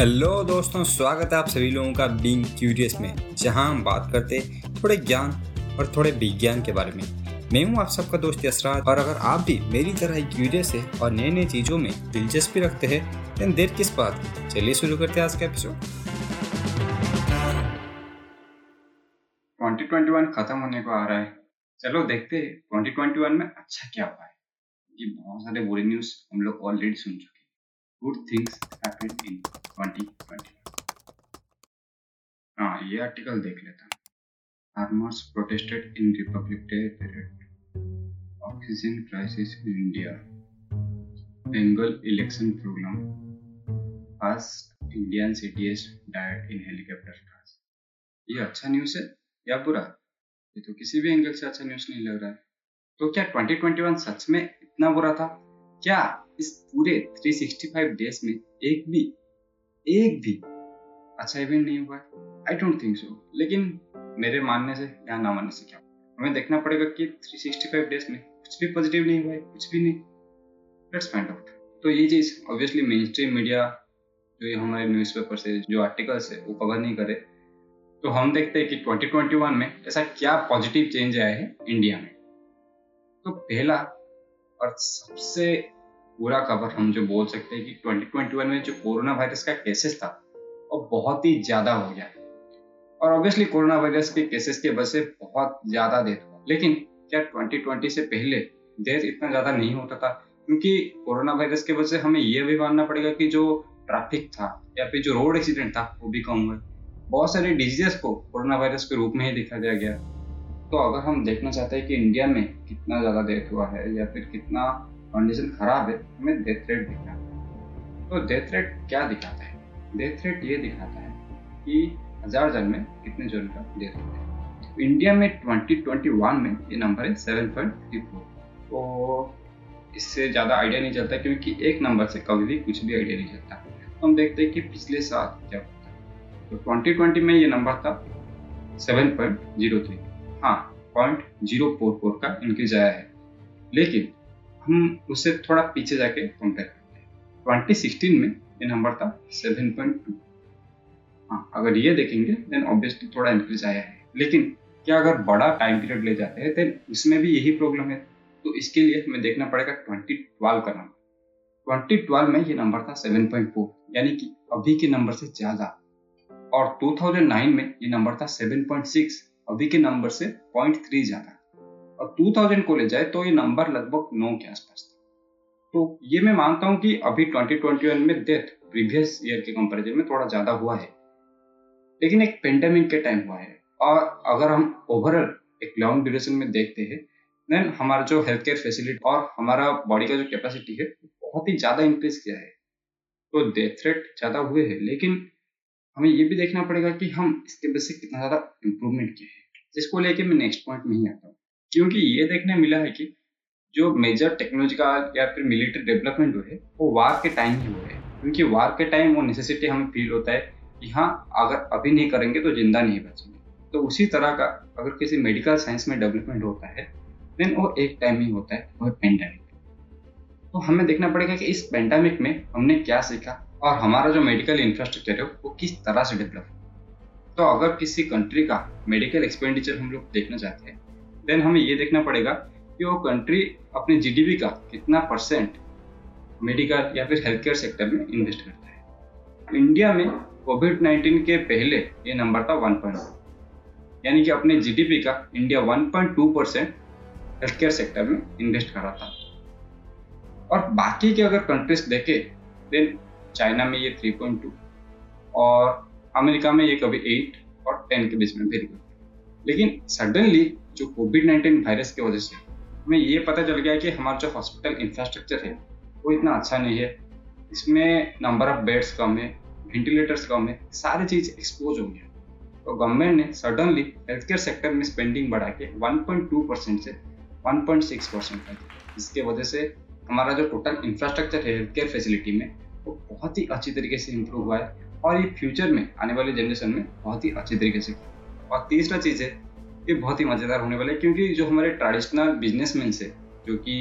Hello दोस्तों, स्वागत है आप सभी लोगों का बीइंग क्यूरियस में, जहाँ हम बात करते थोड़े ज्ञान और थोड़े विज्ञान के बारे में। मैं हूँ आप सबका दोस्त यसराज और अगर आप भी मेरी तरह ही क्यूरियस है और नई नई चीज़ों में दिलचस्पी रखते हैं तो देर किस बात चलिए शुरू करते हैं आज का एपिसोड 2021 खत्म होने को आ रहा है। चलो देखते हैं 2021 में अच्छा क्या हुआ है। ये बहुत सारे बुरी न्यूज़ हम लोग ऑलरेडी सुन चुके good things happened in 2020 हाँ ये आर्टिकल देख लेता हूँ farmers protested in Republic Day period oxygen crisis in India Bengal election program first Indian CTS died in helicopter crash ये अच्छा न्यूज़ है या बुरा ये तो किसी भी एंगल से अच्छा न्यूज़ नहीं लग रहा है तो क्या 2021 सच में इतना बुरा था क्या इस पूरे 365 डेज़ में एक भी एक भी अच्छा इवेंट नहीं हुआ आई डोंट थिंक सो लेकिन मेरे मानने से, या ना मानने से क्या? हमें देखना पड़ेगा कि 365 डेज़ में कुछ भी पॉजिटिव नहीं हुआ है, कुछ भी नहीं। लेट्स फाइंड आउट तो ये चीज़ ऑब्वियसली मेन स्ट्रीम मीडिया जो ये हमारे न्यूज़पेपर से जो आर्टिकल्स है, वो कवर नहीं करे। तो हम देखते हैं कि 2021 में ऐसा क्या पॉजिटिव चेंज आया है इंडिया में। तो पहला और सबसे पूरा कवर हम जो बोल सकते हैं कि 2021 में जो कोरोना वायरस का केसेस था, वो बहुत ही ज़्यादा हो गया। और ऑब्वियसली कोरोना वायरस के केसेस की वजह से बहुत ज़्यादा डेथ हुआ। लेकिन क्या 2020 से पहले डेथ इतना ज़्यादा नहीं होता था? क्योंकि कोरोना वायरस की वजह से हमें यह भी मानना पड़ेगा कि जो ट्रैफ़िक था, या फिर जो रोड एक्सीडेंट था, वो भी कम हुए बहुत सारे डिजीजेस को कोरोना वायरस के रूप में ही दिखा दिया गया। तो अगर हम देखना चाहते हैं कि इंडिया में कितना ज़्यादा डेथ हुआ है, या फिर कितना कंडीशन खराब है, हमें डेथ रेट दिखना तो डेथ रेट क्या दिखाता है? डेथ रेट ये दिखाता है कि हज़ार जन में कितने जन का डेथ होता है। तो इंडिया में 2021 में ये नंबर है 7.34 तो इससे ज़्यादा आइडिया नहीं चलता, क्योंकि एक नंबर से कभी भी कुछ भी आइडिया नहीं चलता। तो हम देखते हैं कि पिछले साल क्या होता तो 2020 में ये नंबर था 7.03 हाँ पॉइंट ज़ीरो फोर फोर का इंक्रीज आया है। लेकिन हम उससे थोड़ा पीछे जाके कंपेयर करते हैं। 2016 में ये नंबर था 7.2 हाँ अगर ये देखेंगे देन ऑब्वियसली थोड़ा इंक्रीज आया है। लेकिन क्या अगर बड़ा टाइम पीरियड ले जाते हैं देन उसमें भी यही प्रॉब्लम है। तो इसके लिए हमें देखना पड़ेगा 2012 का नंबर 2012 में ये नंबर था 7.4 यानी कि अभी के नंबर से ज़्यादा। और 2009 में ये नंबर था 7.6 अभी के नंबर से 0.3 ज़्यादा। और 2000 को ले जाए तो ये नंबर लगभग नौ के आसपास था। तो ये मैं मानता हूँ कि अभी 2021 में डेथ प्रीवियस ईयर के कंपैरिजन में थोड़ा ज़्यादा हुआ है। लेकिन एक पेंडेमिक के टाइम हुआ है। और अगर हम ओवरऑल एक लॉन्ग ड्यूरेशन में देखते हैं देन हमारा जो हेल्थ केयर फैसिलिटी और हमारा बॉडी का जो कैपेसिटी है बहुत ही ज़्यादा इंक्रीज किया है। तो डेथ रेट ज़्यादा हुए हैं। लेकिन हमें ये भी देखना पड़ेगा कि हम इसके से कितना ज़्यादा इम्प्रूवमेंट किया है। जिसको लेके मैं नेक्स्ट पॉइंट में ही आता हूँ। क्योंकि ये देखने मिला है कि जो मेजर टेक्नोलॉजी का या फिर मिलिट्री डेवलपमेंट हुए, वो वार के टाइम ही हुए क्योंकि वार के टाइम वो नेसेसिटी हमें फील होता है कि हाँ अगर अभी नहीं करेंगे तो ज़िंदा नहीं बचेंगे। तो उसी तरह का अगर किसी मेडिकल साइंस में डेवलपमेंट होता है देन वो एक टाइम ही होता है, वो पेंडेमिक तो हमें देखना पड़ेगा कि इस पेंडेमिक में हमने क्या सीखा और हमारा जो मेडिकल इंफ्रास्ट्रक्चर है, वो किस तरह से डेवलप तो अगर किसी कंट्री का मेडिकल एक्सपेंडिचर हम लोग देखना चाहते हैं देन हमें ये देखना पड़ेगा कि वो कंट्री अपने जीडीपी का कितना परसेंट मेडिकल या फिर हेल्थ केयर सेक्टर में इन्वेस्ट करता है। इंडिया में कोविड 19 के पहले ये नंबर था वन पॉइंट यानी कि अपने जीडीपी का India 1.2 percent health care sector में इन्वेस्ट कर रहा था। और बाकी के अगर कंट्रीज़ देखे देन चाइना में ये 3.2 और अमेरिका में ये कभी 8 और 10 के बीच में गुड लेकिन सडनली जो कोविड नाइन्टीन वायरस की वजह से। हमें ये पता चल गया कि हमारा जो हॉस्पिटल इंफ्रास्ट्रक्चर है, वो इतना अच्छा नहीं है। इसमें नंबर ऑफ़ बेड्स कम है वेंटिलेटर्स कम है, सारी चीज़ एक्सपोज हो गया। तो गवर्नमेंट ने सडनली हेल्थ केयर सेक्टर में स्पेंडिंग बढ़ा के 1.2 परसेंट से 1.6 परसेंट कर जिसके वजह से हमारा जो टोटल इंफ्रास्ट्रक्चर है हेल्थ केयर फैसिलिटी में, वो बहुत ही अच्छी तरीके से इम्प्रूव हुआ है। और ये फ्यूचर में, आने वाले जनरेशन में बहुत ही अच्छी तरीके से। और तीसरा चीज़ है ये बहुत ही मज़ेदार होने वाला है, क्योंकि जो हमारे ट्रेडिशनल बिजनेसमैन है जो कि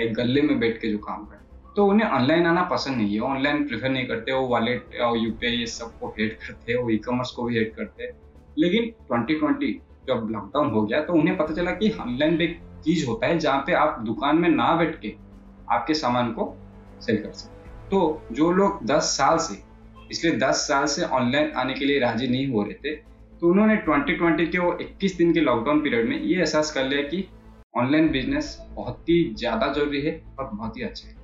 एक गले में बैठ के जो काम करते तो उन्हें ऑनलाइन आना पसंद नहीं है। ऑनलाइन प्रेफर नहीं करते, वो वॉलेट और यूपीआई ये सबको हेट करते हैं, वो ई कॉमर्स को भी हेट करते हैं। लेकिन 2020 जब लॉकडाउन हो गया तो उन्हें पता चला कि ऑनलाइन भी एक चीज़ होता है, जहाँ पे आप दुकान में ना बैठ के आपके सामान को सेल कर सकते तो जो लोग 10 साल से पिछले 10 साल से ऑनलाइन आने के लिए राज़ी नहीं हो रहे थे तो उन्होंने 2020 के वो 21 दिन के लॉकडाउन पीरियड में ये एहसास कर लिया कि ऑनलाइन बिज़नेस बहुत ही ज़्यादा ज़रूरी है और बहुत ही अच्छा है।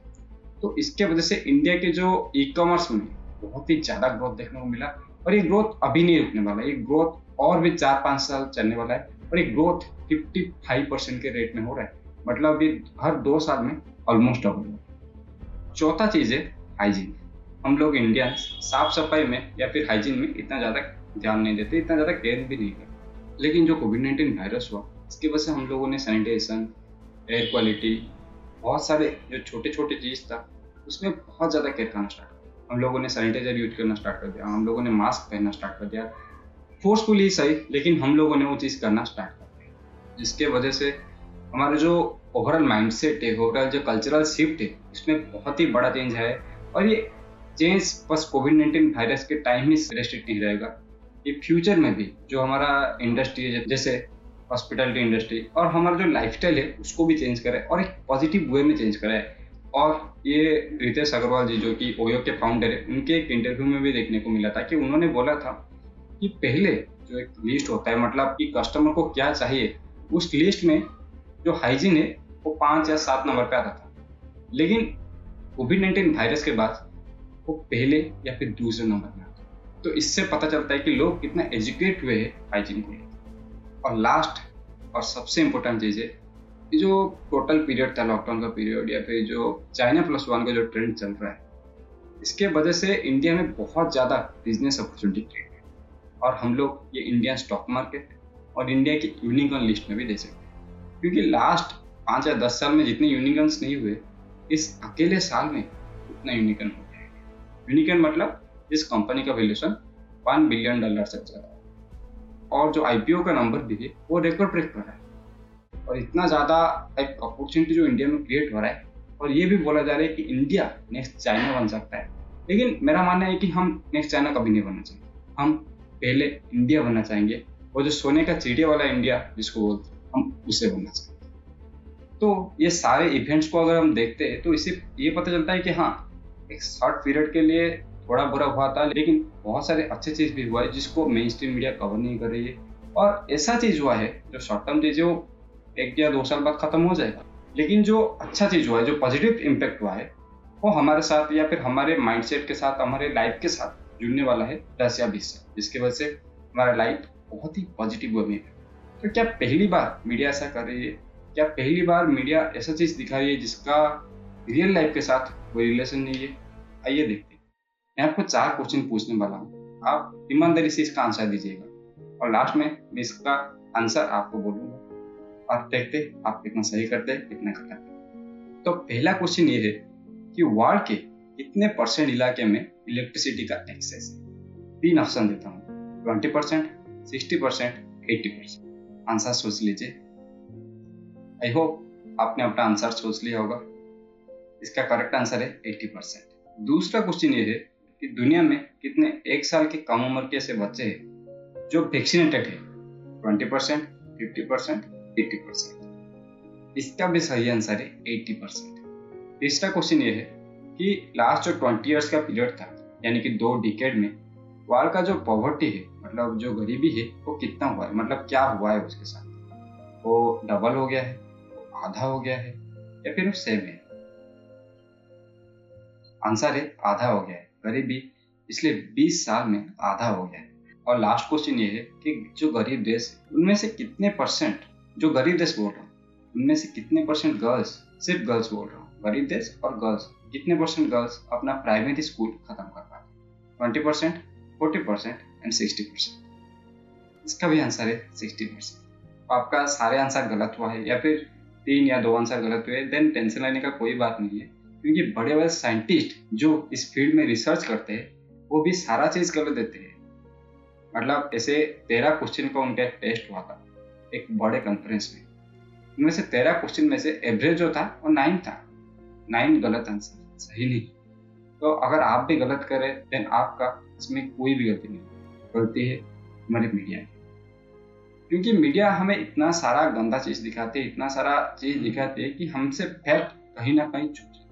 तो इसके वजह से इंडिया के जो ई कॉमर्स में बहुत ही ज़्यादा ग्रोथ देखने को मिला और ये ग्रोथ अभी नहीं रुकने वाला, ये ग्रोथ और भी चार पाँच साल चलने वाला है और ये ग्रोथ फिफ्टी फाइव परसेंट के रेट में हो रहा है। मतलब ये हर दो साल में ऑलमोस्ट डबल हो चौथा चीज़ है हाइजीन हम लोग इंडियंस साफ़ सफ़ाई में या फिर हाइजीन में इतना ज़्यादा ध्यान नहीं देते, इतना ज़्यादा केयर भी नहीं करते। लेकिन जो कोविड नाइन्टीन वायरस हुआ, इसकी वजह से हम लोगों ने सैनिटाइजेशन एयर क्वालिटी बहुत सारे जो छोटे छोटे चीज़ था, उसमें बहुत ज़्यादा केयर करना स्टार्ट किया हम लोगों ने सैनिटाइजर यूज़ करना स्टार्ट कर दिया, हम लोगों ने मास्क पहनना स्टार्ट कर दिया। फोर्सफुली सही, लेकिन हम लोगों ने वो चीज़ करना स्टार्ट कर दिया। जिसके वजह से हमारा जो ओवरऑल माइंडसेट है ओवरऑल जो कल्चरल शिफ्ट है, इसमें बहुत ही बड़ा चेंज है। और ये चेंज बस कोविड नाइन्टीन वायरस के टाइम ही रेस्ट्रिक्ट नहीं रहेगा। ये फ्यूचर में भी जो हमारा इंडस्ट्री है, जैसे हॉस्पिटलिटी इंडस्ट्री, और हमारा जो लाइफस्टाइल है, उसको भी चेंज करे और एक पॉजिटिव वे में चेंज करे। और ये रितेश अग्रवाल जी जो कि ओयो के फाउंडर है, उनके एक इंटरव्यू में भी देखने को मिला था कि उन्होंने बोला था कि पहले जो एक लिस्ट होता है मतलब कि कस्टमर को क्या चाहिए, उस लिस्ट में जो हाइजीन है, वो पाँच या सात नंबर पे आता था। लेकिन कोविड नाइन्टीन वायरस के बाद वो पहले या फिर दूसरे नंबर में तो इससे पता चलता है कि लोग कितना एजुकेट हुए हैं हाइजीन को लेकर और लास्ट और सबसे इम्पोर्टेंट चीज़ है जो टोटल पीरियड था लॉकडाउन का पीरियड या फिर जो चाइना प्लस वन का जो ट्रेंड चल रहा है, इसके वजह से इंडिया में बहुत ज़्यादा बिज़नेस अपॉर्चुनिटी क्रिएट है और हम लोग ये इंडियन स्टॉक मार्केट और इंडिया की यूनिकॉर्न लिस्ट में भी दे सकते हैं। क्योंकि लास्ट पाँच या दस साल में जितने यूनिकॉर्न्स नहीं हुए, इस अकेले साल में उतना यूनिकॉर्न हो गया यूनिकॉर्न मतलब इस कंपनी का वैल्यूशन वन बिलियन डॉलर से ज़्यादा और जो आईपीओ का नंबर भी है, वो रिकॉर्ड ब्रेक कर रहा है। और इतना ज़्यादा अपॉर्चुनिटी जो इंडिया में क्रिएट हो रहा है, और ये भी बोला जा रहा है कि इंडिया नेक्स्ट चाइना बन सकता है। लेकिन मेरा मानना है कि हम नेक्स्ट चाइना कभी नहीं बनना चाहिए हम पहले इंडिया बनना चाहेंगे। और जो सोने का चिड़िया वाला इंडिया जिसको बोलते हैं, हम उसे बनना चाहेंगे। तो ये सारे इवेंट्स को अगर हम देखते हैं तो इससे ये पता चलता है कि हाँ एक शॉर्ट पीरियड के लिए थोड़ा बुरा हुआ था, लेकिन बहुत सारे अच्छे चीज़ भी हुआ है जिसको मेन स्ट्रीम मीडिया कवर नहीं कर रही है। और ऐसा चीज़ हुआ है, जो शॉर्ट टर्म चीज़ है, वो एक या दो साल बाद खत्म हो जाएगा। लेकिन जो अच्छा चीज़ हुआ है, जो पॉजिटिव इम्पैक्ट हुआ है, वो हमारे साथ या फिर हमारे माइंडसेट के साथ, हमारे लाइफ के साथ जुड़ने वाला है दस या बीस साल, जिसकी वजह से हमारा लाइफ बहुत ही पॉजिटिव वे में है। तो क्या पहली बार मीडिया ऐसा कर रही है? क्या पहली बार मीडिया ऐसा चीज़ दिखा रही है जिसका रियल लाइफ के साथ कोई रिलेशन नहीं है? आइए देखते हैं। मैं आपको चार क्वेश्चन पूछने वाला हूँ। आप ईमानदारी से इसका आंसर दीजिएगा। और लास्ट में मैं इसका आंसर आपको बोलूँगा। आप देखते आप कितना सही करते हैं कितना गलत करते। तो पहला क्वेश्चन ये है कि वर्ल्ड के कितने परसेंट इलाके में इलेक्ट्रिसिटी का एक्सेस है? तीन ऑप्शन देता हूँ। Twenty percent sixty percent eighty percent answer सोच लीजिए। आई होप आपने अपना आंसर सोच लिया होगा। इसका करेक्ट आंसर है एट्टी परसेंट दूसरा क्वेश्चन ये है कि दुनिया में कितने एक साल के कम उम्र के ऐसे बच्चे हैं जो वैक्सीनेटेड है। Twenty percent fifty percent eighty percent इसका भी सही आंसर है एट्टी परसेंट तीसरा क्वेश्चन ये है कि लास्ट जो ट्वेंटी ईयर्स का पीरियड था, यानी कि दो डिकेड में वर्ल्ड का जो पॉवर्टी है मतलब जो गरीबी है, वो कितना हुआ है? मतलब क्या हुआ है उसके साथ? वो डबल हो गया है आधा हो गया है, या फिर वो सेम है? आंसर है, आधा हो गया है। गरीबी इसलिए 20 साल में आधा हो गया है। और लास्ट क्वेश्चन ये है कि जो गरीब देश, उनमें से कितने परसेंट जो गरीब देश बोल रहा हूँ, उनमें से कितने परसेंट गर्ल्स सिर्फ़ गर्ल्स बोल रहा हूँ, गरीब देश और गर्ल्स कितने परसेंट गर्ल्स अपना प्राइमरी स्कूल खत्म कर पाते twenty percent forty percent and sixty percent इसका भी आंसर है सिक्सटी परसेंट आपका सारे आंसर गलत हुआ है या फिर तीन या दो आंसर गलत हुए देन टेंशन लेने का कोई बात नहीं है। क्योंकि बड़े बड़े साइंटिस्ट जो इस फ़ील्ड में रिसर्च करते हैं, वो भी सारा चीज़ गलत देते हैं। मतलब ऐसे तेरह क्वेश्चन का उनका टेस्ट हुआ था, एक बड़े कॉन्फ्रेंस में। उनमें से तेरह क्वेश्चन में से एवरेज जो था, वो नाइन था। नाइन गलत आंसर सही नहीं। तो अगर आप भी गलत करें देन आपका इसमें कोई भी गलती नहीं गलती है हमारे मीडिया की। क्योंकि मीडिया हमें इतना सारा गंदा चीज़ दिखाती है, इतना सारा चीज़ दिखाती है कि हमसे फैक्ट कहीं ना कहीं जाए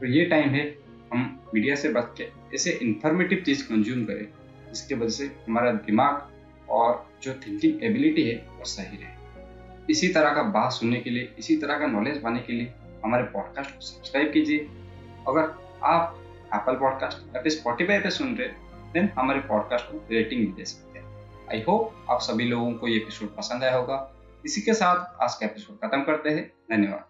तो ये टाइम है, हम मीडिया से बच के, ऐसे इंफॉर्मेटिव चीज़ कंज्यूम करें, जिसके वजह से हमारा दिमाग और जो थिंकिंग एबिलिटी है, वो सही रहे। इसी तरह का बात सुनने के लिए, इसी तरह का नॉलेज पाने के लिए, हमारे पॉडकास्ट को सब्सक्राइब कीजिए। अगर आप एप्पल पॉडकास्ट या फिर स्पॉटीफाई पे सुन रहे देन हमारे पॉडकास्ट को रेटिंग भी दे सकते हैं। आई होप आप सभी लोगों को ये एपिसोड पसंद आया होगा। इसी के साथ आज का एपिसोड खत्म करते हैं। धन्यवाद।